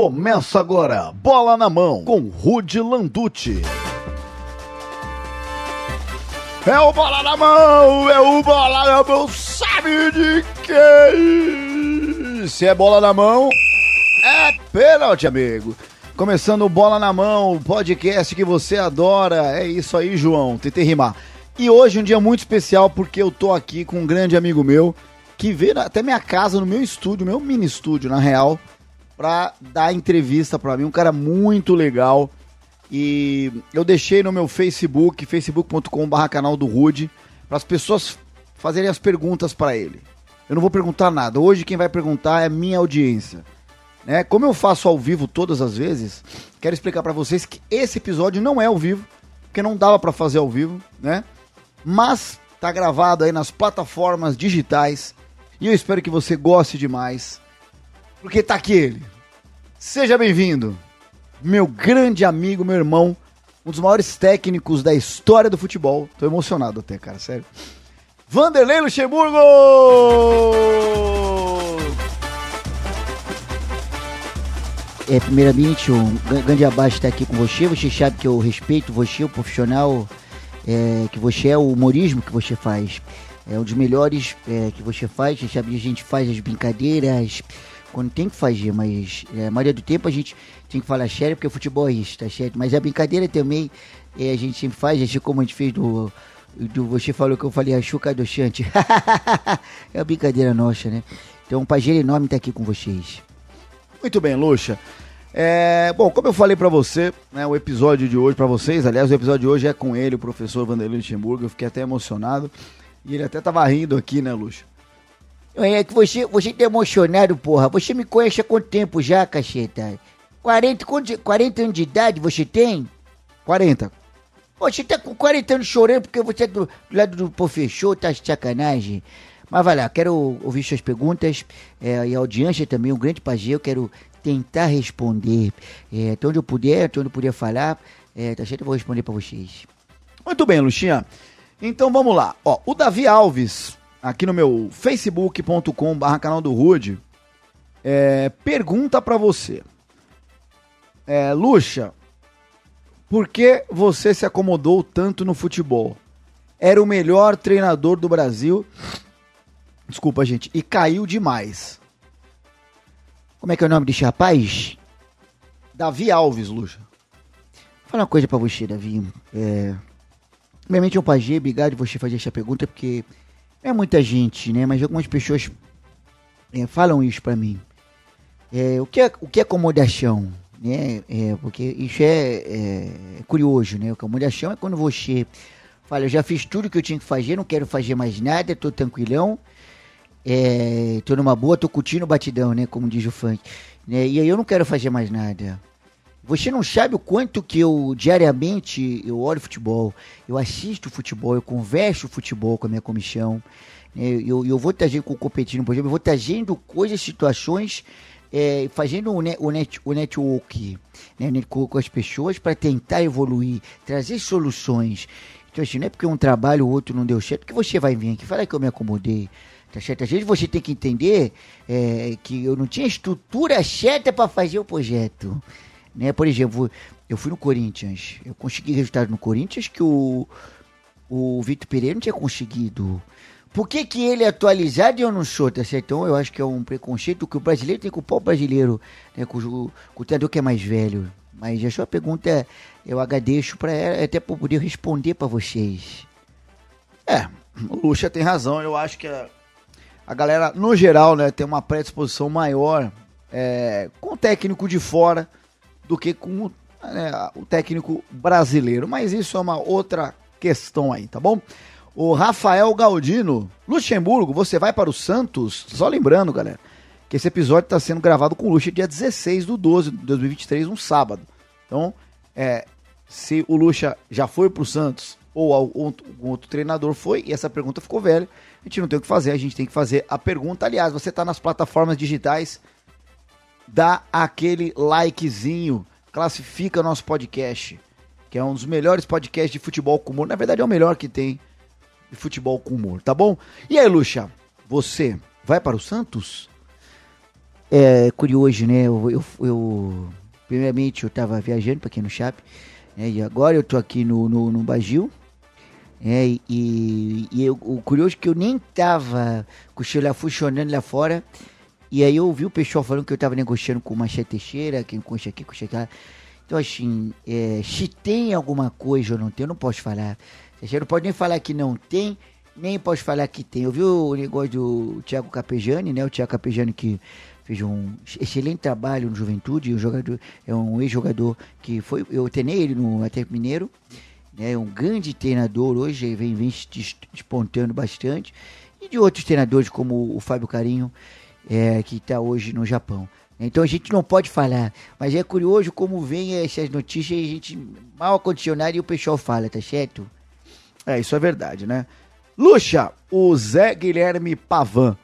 Começa agora, bola na mão, com Rude Landucci. É o bola na mão, é o bola na mão, sabe de quem? Se é bola na mão, é pênalti, amigo. Começando o Bola na Mão, podcast que você adora. É isso aí, João. Tentei rimar. E hoje um dia muito especial porque eu tô aqui com um grande amigo meu que veio até minha casa, no meu estúdio, meu mini estúdio, na real, pra dar entrevista pra mim. Um cara muito legal. E eu deixei no meu Facebook, facebook.com.br canal do Rude, para as pessoas fazerem as perguntas para ele. Eu não vou perguntar nada. Hoje quem vai perguntar é minha audiência. Né? Como eu faço ao vivo todas as vezes, quero explicar para vocês que esse episódio não é ao vivo, porque não dava para fazer ao vivo, né? Mas tá gravado aí nas plataformas digitais e eu espero que você goste demais, porque tá aqui ele. Seja bem-vindo, meu grande amigo, meu irmão, um dos maiores técnicos da história do futebol. Tô emocionado até, cara, sério. Vanderlei Luxemburgo! É, primeiramente, um grande abraço estar aqui com você. Você sabe que eu respeito você, o profissional é, que você é, o humorismo que você faz. É um dos melhores é, que você faz. Você sabe que a gente faz as brincadeiras quando tem que fazer, mas é, a maioria do tempo a gente tem que falar sério porque o futebol é isso, tá certo? Mas a brincadeira também é, a gente sempre faz, assim como a gente fez do. do você falou que eu falei a Chuca do Chante. é uma brincadeira nossa, né? Então, um prazer enorme estar aqui com vocês. Muito bem, Luxa. É, bom, como eu falei para você, né, o episódio de hoje para vocês, aliás, o episódio de hoje é com ele, o professor Vanderlei Luxemburgo, eu fiquei até emocionado. E ele até tava rindo aqui, né, Luxa? É que você, você tá emocionado, porra. Você me conhece há quanto tempo já, cacheta? 40, 40 anos de idade você tem? 40. Você tá com 40 anos chorando porque você é do, do lado do professor, tá de sacanagem. Mas vai lá, quero ouvir suas perguntas é, e a audiência também, um grande prazer, eu quero tentar responder. É, até onde eu puder, até onde eu puder falar, é, tá certo? Eu vou responder para vocês. Muito bem, Luxinha. Então vamos lá. Ó, o Davi Alves, aqui no meu facebook.com barra canal do Rude, é, pergunta para você. É, Luxa, por que você se acomodou tanto no futebol? Era o melhor treinador do Brasil. Desculpa, gente. E caiu demais. Como é que é o nome desse rapaz? Davi Alves, Luxa. Vou falar uma coisa pra você, Davi. É... Primeiramente, é um prazer, obrigado por você fazer essa pergunta, porque é muita gente, né? Mas algumas pessoas é, falam isso pra mim. É, o, que é, o que é acomodação? Né? É, porque isso é, é, curioso, né? Acomodação é quando você fala, eu já fiz tudo que eu tinha que fazer, não quero fazer mais nada, tô tranquilão, é, tô numa boa, tô curtindo o batidão, né? Como diz o funk. Né? E aí eu não quero fazer mais nada. Você não sabe o quanto que eu diariamente eu olho futebol, eu assisto futebol, eu converso futebol com a minha comissão. Né? Eu, eu vou trazendo com o competindo, por exemplo, eu vou trazendo coisas, situações, é, fazendo o, net, o, net, o network né? com, as pessoas para tentar evoluir, trazer soluções. Então, assim, não é porque um trabalho ou outro não deu certo que você vai vir aqui falar que eu me acomodei. Tá certo? Às vezes você tem que entender é, que eu não tinha estrutura certa para fazer o projeto. Né? Por exemplo, eu fui no Corinthians, eu consegui resultado no Corinthians que o, o Vitor Pereira não tinha conseguido. Por que, que ele é atualizado e eu não sou, tá certo? Então eu acho que é um preconceito que o brasileiro tem com o pau brasileiro, né? com, o, com o treinador que é mais velho. Mas a sua pergunta eu agradeço para ela, até para poder responder para vocês. É, o Lucha tem razão, eu acho que a, a galera, no geral, né, tem uma predisposição maior é, com o técnico de fora do que com o, né, o técnico brasileiro. Mas isso é uma outra questão aí, tá bom? O Rafael Galdino, Luxemburgo, você vai para o Santos? Só lembrando, galera, que esse episódio está sendo gravado com o Luxa dia 16 do 12 de 2023, um sábado. Então, é, se o Luxa já foi para o Santos ou algum outro treinador foi, e essa pergunta ficou velha, a gente não tem o que fazer, a gente tem que fazer a pergunta. Aliás, você está nas plataformas digitais, dá aquele likezinho, classifica nosso podcast, que é um dos melhores podcasts de futebol com humor. Na verdade, é o melhor que tem de futebol com humor, tá bom? E aí, Luxa, você vai para o Santos? é curioso, né? Eu, eu, eu primeiramente eu estava viajando para aqui no Chape, né? E agora eu tô aqui no, no, no Bagil. É, e, e eu, o curioso é que eu nem tava com o celular funcionando lá fora. E aí eu ouvi o pessoal falando que eu tava negociando com o Machete Teixeira, que com aqui, com lá. Então, assim, é, se tem alguma coisa ou não tem, eu não posso falar. Você não pode nem falar que não tem, nem posso falar que tem. Eu vi o negócio do Thiago Capejani, né? O Thiago Capejani que fez um excelente trabalho no Juventude, um jogador, é um ex-jogador que foi, eu treinei ele no Atlético Mineiro, né? Um grande treinador hoje, vem, vem despontando bastante. E de outros treinadores como o Fábio Carinho, é, que está hoje no Japão. Então a gente não pode falar, mas é curioso como vem essas notícias e a gente mal acondicionado e o pessoal fala, tá certo? É, isso é verdade, né? Luxa, o Zé Guilherme Pavan.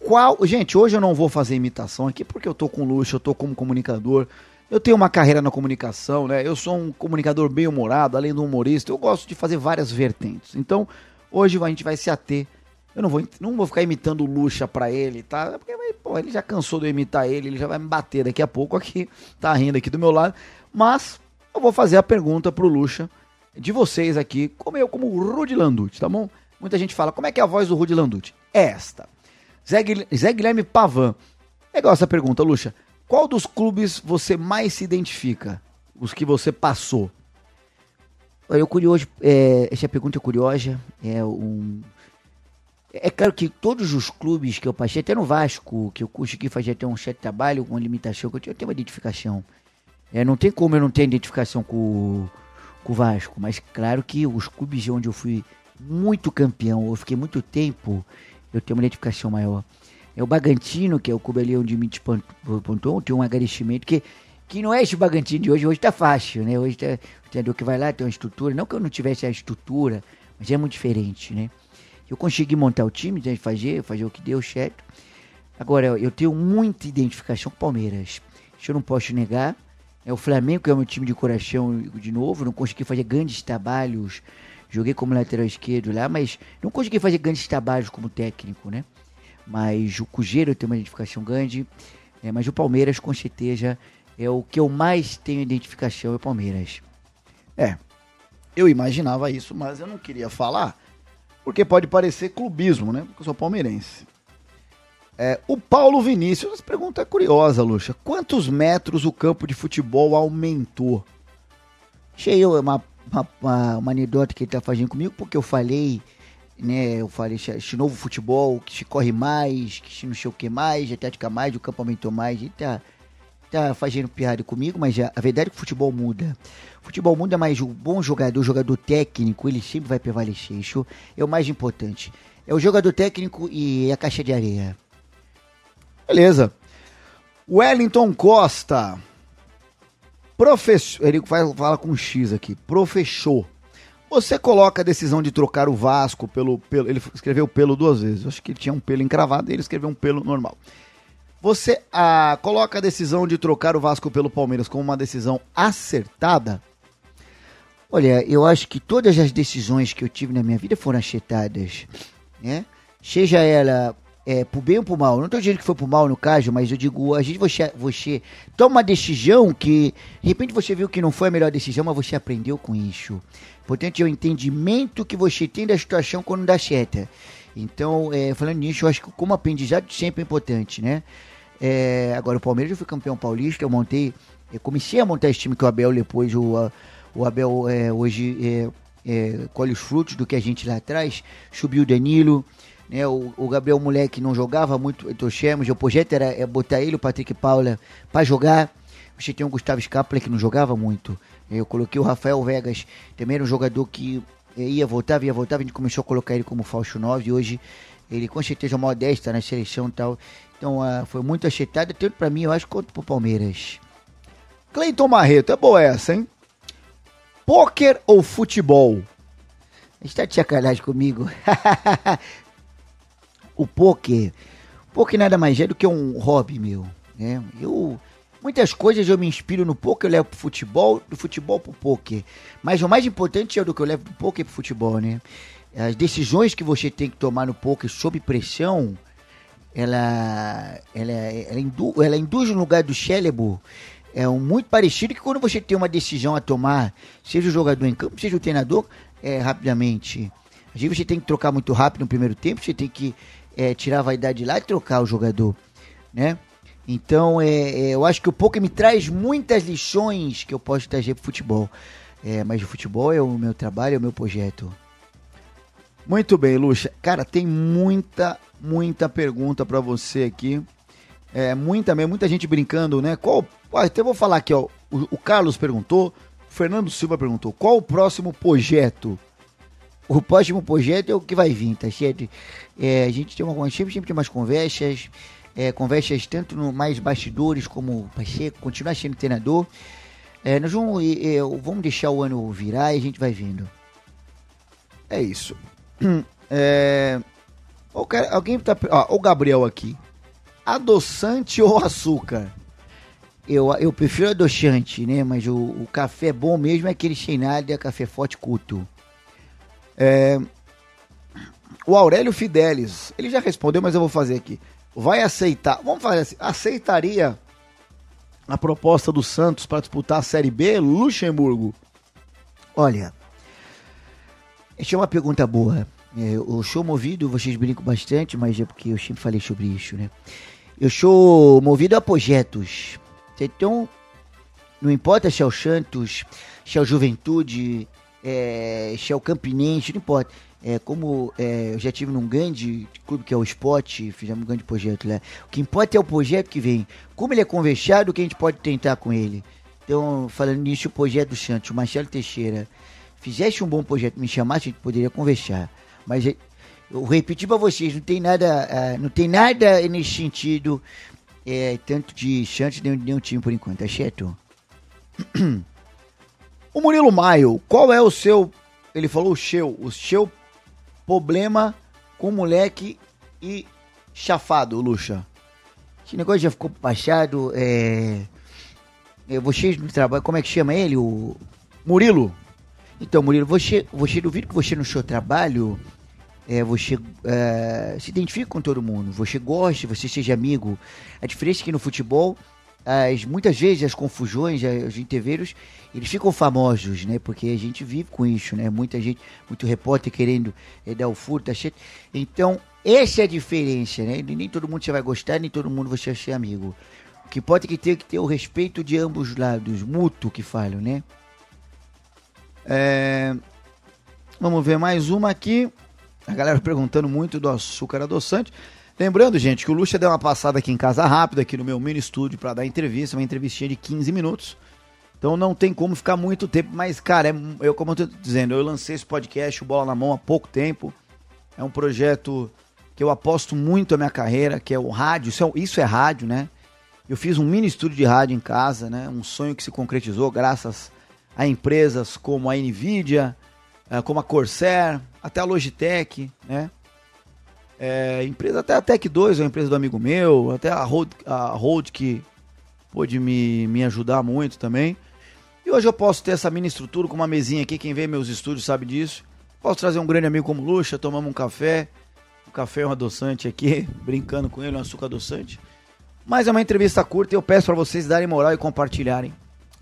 Qual. Gente, hoje eu não vou fazer imitação aqui porque eu tô com luxo, eu tô como comunicador. Eu tenho uma carreira na comunicação, né? Eu sou um comunicador bem humorado, além do humorista. Eu gosto de fazer várias vertentes. Então, hoje a gente vai se ater eu não vou, não vou ficar imitando o Lucha pra ele, tá? Porque, pô, ele já cansou de eu imitar ele, ele já vai me bater daqui a pouco aqui, tá rindo aqui do meu lado. Mas eu vou fazer a pergunta pro Lucha, de vocês aqui, como eu, como o Rudy Landucci, tá bom? Muita gente fala, como é que é a voz do Rudy Landucci? É esta. Zé, Zé Guilherme Pavan. Legal essa pergunta, Lucha. Qual dos clubes você mais se identifica? Os que você passou? Eu curioso, é, essa pergunta é curiosa, é um é claro que todos os clubes que eu passei, até no Vasco, que eu consegui fazer até um certo trabalho, com limitação, que eu tenho uma identificação. É, não tem como eu não ter identificação com, com o Vasco, mas claro que os clubes onde eu fui muito campeão, eu fiquei muito tempo, eu tenho uma identificação maior. É o Bagantino, que é o clube ali onde me pontuou, tem um agradecimento que, que não é esse Bagantino de hoje, hoje tá fácil, né? Hoje tá, treinador que vai lá tem uma estrutura, não que eu não tivesse a estrutura, mas é muito diferente, né? Eu consegui montar o time, né, fazer, fazer o que deu certo. Agora, eu tenho muita identificação com o Palmeiras. Isso eu não posso negar. É o Flamengo, que é o meu time de coração de novo. Não consegui fazer grandes trabalhos. Joguei como lateral esquerdo lá, mas não consegui fazer grandes trabalhos como técnico, né? Mas o Cruzeiro tem uma identificação grande. É, mas o Palmeiras, com certeza, é o que eu mais tenho identificação, é o Palmeiras. É, eu imaginava isso, mas eu não queria falar porque pode parecer clubismo, né? Porque eu sou palmeirense. É, o Paulo Vinícius, essa pergunta é curiosa, Luxa. Quantos metros o campo de futebol aumentou? Achei uma, uma, uma, uma anedota que ele tá fazendo comigo, porque eu falei, né? Eu falei, esse novo futebol, que se corre mais, que se não sei o que mais, a tática mais, o campo aumentou mais, e tá, tá fazendo piada comigo, mas a, a verdade é que o futebol muda futebol mundo é mais o bom jogador, o jogador técnico, ele sempre vai prevalecer. Isso é o mais importante. É o jogador técnico e a caixa de areia. Beleza. Wellington Costa. Professor. Ele fala com um X aqui. Professor. Você coloca a decisão de trocar o Vasco pelo, pelo. Ele escreveu pelo duas vezes. Eu acho que ele tinha um pelo encravado e ele escreveu um pelo normal. Você ah, coloca a decisão de trocar o Vasco pelo Palmeiras como uma decisão acertada? Olha, eu acho que todas as decisões que eu tive na minha vida foram acertadas, né? Seja ela é, pro bem ou pro mal. Não estou dizendo que foi pro mal no caso, mas eu digo, a gente você, você toma uma decisão que, de repente você viu que não foi a melhor decisão, mas você aprendeu com isso. Portanto, é o entendimento que você tem da situação quando dá certa. Então, é, falando nisso, eu acho que como aprendizado sempre é importante, né? É, agora, o Palmeiras, eu fui campeão paulista, eu montei, eu comecei a montar esse time que o Abel depois, o, o Abel é, hoje é, é, colhe os frutos do que a gente lá atrás. Subiu o Danilo, né? O, o Gabriel Moleque não jogava muito, torcemos. O projeto era é, botar ele, o Patrick Paula, para jogar. Você tem o Gustavo Scapler que não jogava muito. Eu coloquei o Rafael Vegas, também era um jogador que ia voltar, ia voltar. A gente começou a colocar ele como falso 9 e hoje ele com certeza é o maior 10, na seleção e tal. Então uh, foi muito acertado, tanto para mim, eu acho, quanto pro Palmeiras. Cleiton Marreto, é boa essa, hein? Pôquer ou futebol? Está de sacanagem comigo. o pôquer. Pôquer nada mais é do que um hobby meu. Né? Eu, muitas coisas eu me inspiro no pôquer, eu levo pro futebol, do futebol pro pôquer. Mas o mais importante é do que eu levo do pôquer pro futebol, né? As decisões que você tem que tomar no pôquer sob pressão ela, ela, ela, indu, ela induz no lugar do cérebro é um muito parecido que quando você tem uma decisão a tomar, seja o jogador em campo, seja o treinador, é, rapidamente. Às vezes você tem que trocar muito rápido no primeiro tempo, você tem que é, tirar a vaidade de lá e trocar o jogador, né? Então, é, é, eu acho que o poker me traz muitas lições que eu posso trazer pro futebol. É, mas o futebol é o meu trabalho, é o meu projeto. Muito bem, Luxa. Cara, tem muita, muita pergunta para você aqui. É, muita mesmo, muita gente brincando, né? Qual. Ah, então vou falar aqui, ó. O, o Carlos perguntou, o Fernando Silva perguntou: qual o próximo projeto? O próximo projeto é o que vai vir, tá certo? É, a gente tem uma sempre, sempre tem umas conversas, é, conversas tanto no mais bastidores como ser, continuar sendo treinador. É, nós vamos, é, vamos deixar o ano virar e a gente vai vindo. É isso. É, alguém tá. Ó, o Gabriel aqui adoçante ou açúcar? Eu, eu prefiro adoçante, né? Mas o, o café bom mesmo é aquele sem nada, café forte culto. É, o Aurélio Fidelis, ele já respondeu, mas eu vou fazer aqui. Vai aceitar, vamos fazer assim, aceitaria a proposta do Santos para disputar a Série B, Luxemburgo? Olha, essa é uma pergunta boa. É, o show movido, vocês brincam bastante, mas é porque eu sempre falei sobre isso, né? Eu sou movido a projetos. Então, não importa se é o Santos, se é o Juventude, é, se é o Campinense, não importa. É, como é, eu já tive num grande clube que é o Spot, fizemos um grande projeto lá. O que importa é o projeto que vem. Como ele é conversado, o que a gente pode tentar com ele. Então, falando nisso, o projeto do Santos, o Marcelo Teixeira, fizesse um bom projeto, me chamasse, a gente poderia conversar. Mas eu repeti para vocês, não tem nada, uh, não tem nada nesse sentido, é, tanto de chance de nenhum time por enquanto, tá certo? O Murilo Maio, qual é o seu, ele falou o seu, o seu problema com moleque e chafado, Luxa? Esse negócio já ficou baixado, é... é vocês no trabalho, como é que chama ele? O Murilo. Então, Murilo, você, você duvido que você no seu trabalho é, você é, se identifica com todo mundo, você gosta, você seja amigo. A diferença é que no futebol, as, muitas vezes as confusões, os interveiros, eles ficam famosos, né? Porque a gente vive com isso, né? Muita gente, muito repórter querendo é, dar o furto, tá Então, essa é a diferença, né? Nem todo mundo você vai gostar, nem todo mundo você vai ser amigo. O que pode é que ter que ter o respeito de ambos os lados, mútuo que falam, né? É... Vamos ver mais uma aqui. A galera perguntando muito do açúcar adoçante. Lembrando, gente, que o Lucha deu uma passada aqui em casa rápida, aqui no meu mini estúdio, para dar entrevista, uma entrevistinha de 15 minutos. Então não tem como ficar muito tempo, mas, cara, é, eu, como eu tô dizendo, eu lancei esse podcast, o Bola na Mão, há pouco tempo. É um projeto que eu aposto muito a minha carreira, que é o rádio. Isso é, isso é rádio, né? Eu fiz um mini estúdio de rádio em casa, né? Um sonho que se concretizou graças a empresas como a Nvidia, é, como a Corsair, até a Logitech, né? É, empresa, até a Tech 2 é uma empresa do amigo meu, até a Road, a Road que pôde me, me ajudar muito também. E hoje eu posso ter essa mini estrutura com uma mesinha aqui, quem vê meus estúdios sabe disso. Posso trazer um grande amigo como Luxa, tomamos um café, um café um adoçante aqui, brincando com ele, um açúcar adoçante. Mas é uma entrevista curta e eu peço para vocês darem moral e compartilharem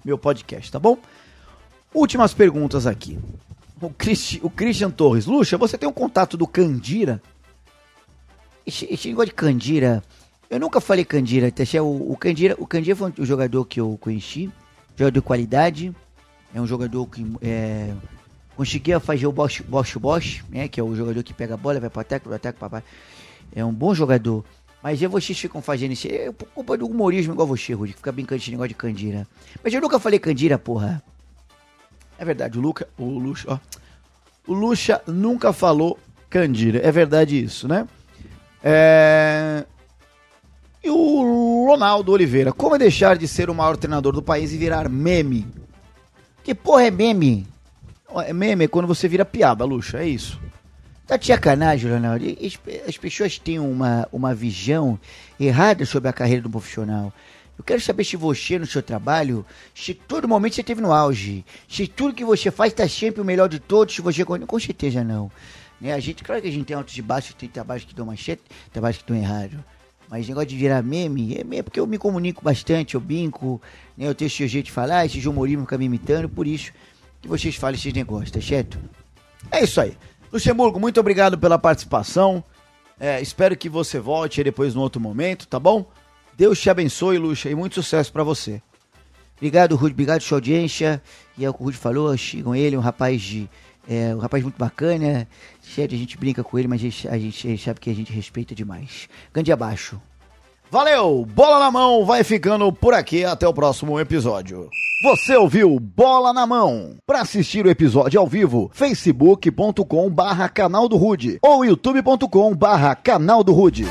meu podcast, tá bom? Últimas perguntas aqui o, Christi, o Christian Torres. Luxa, você tem um contato do Candira? Esse, negócio de Candira, eu nunca falei Candira. Tá? O, o, Candira, o Candira foi um jogador que eu conheci, jogador de qualidade, é um jogador que é, conseguia fazer o Bosch, Bosch Bosch, né, que é o jogador que pega a bola, vai para ataque, vai ataque, papai. É um bom jogador. Mas e vocês ficam fazendo isso? É culpa do humorismo igual você, Rudy, que fica brincando esse negócio de Candira. Mas eu nunca falei Candira, porra. É verdade, o Luca, o Luxa, ó, o Luxa nunca falou Candira. É verdade isso, né? É... E o Ronaldo Oliveira, como é deixar de ser o maior treinador do país e virar meme? Que porra é meme? É meme é quando você vira piada, Luxa, é isso. Tá de sacanagem, Ronaldo. As pessoas têm uma, uma visão errada sobre a carreira do profissional. Eu quero saber se você, no seu trabalho, se todo momento você esteve no auge, se tudo que você faz está sempre o melhor de todos, se você... Com certeza não. Né? A gente, claro que a gente tem altos e baixos, tem trabalhos que dão certo, trabalhos que dão errado. Mas negócio de virar meme, é meme porque eu me comunico bastante, eu brinco, né? Eu tenho esse jeito de falar, esse humorismo fica me imitando, por isso que vocês falam esses negócios, tá certo? É isso aí. Luxemburgo, muito obrigado pela participação. É, espero que você volte depois no outro momento, tá bom? Deus te abençoe, Luxa, e muito sucesso para você. Obrigado, Rude, obrigado sua audiência. E é o que o Rude falou, sigam ele, um rapaz de. É, um rapaz muito bacana. Sério, a gente brinca com ele, mas a gente, a gente sabe que a gente respeita demais. Grande abaixo. Valeu! Bola na mão vai ficando por aqui. Até o próximo episódio. Você ouviu Bola na Mão? Para assistir o episódio ao vivo, facebook.com barra canal do Rude ou youtube.com barra canal do Rude.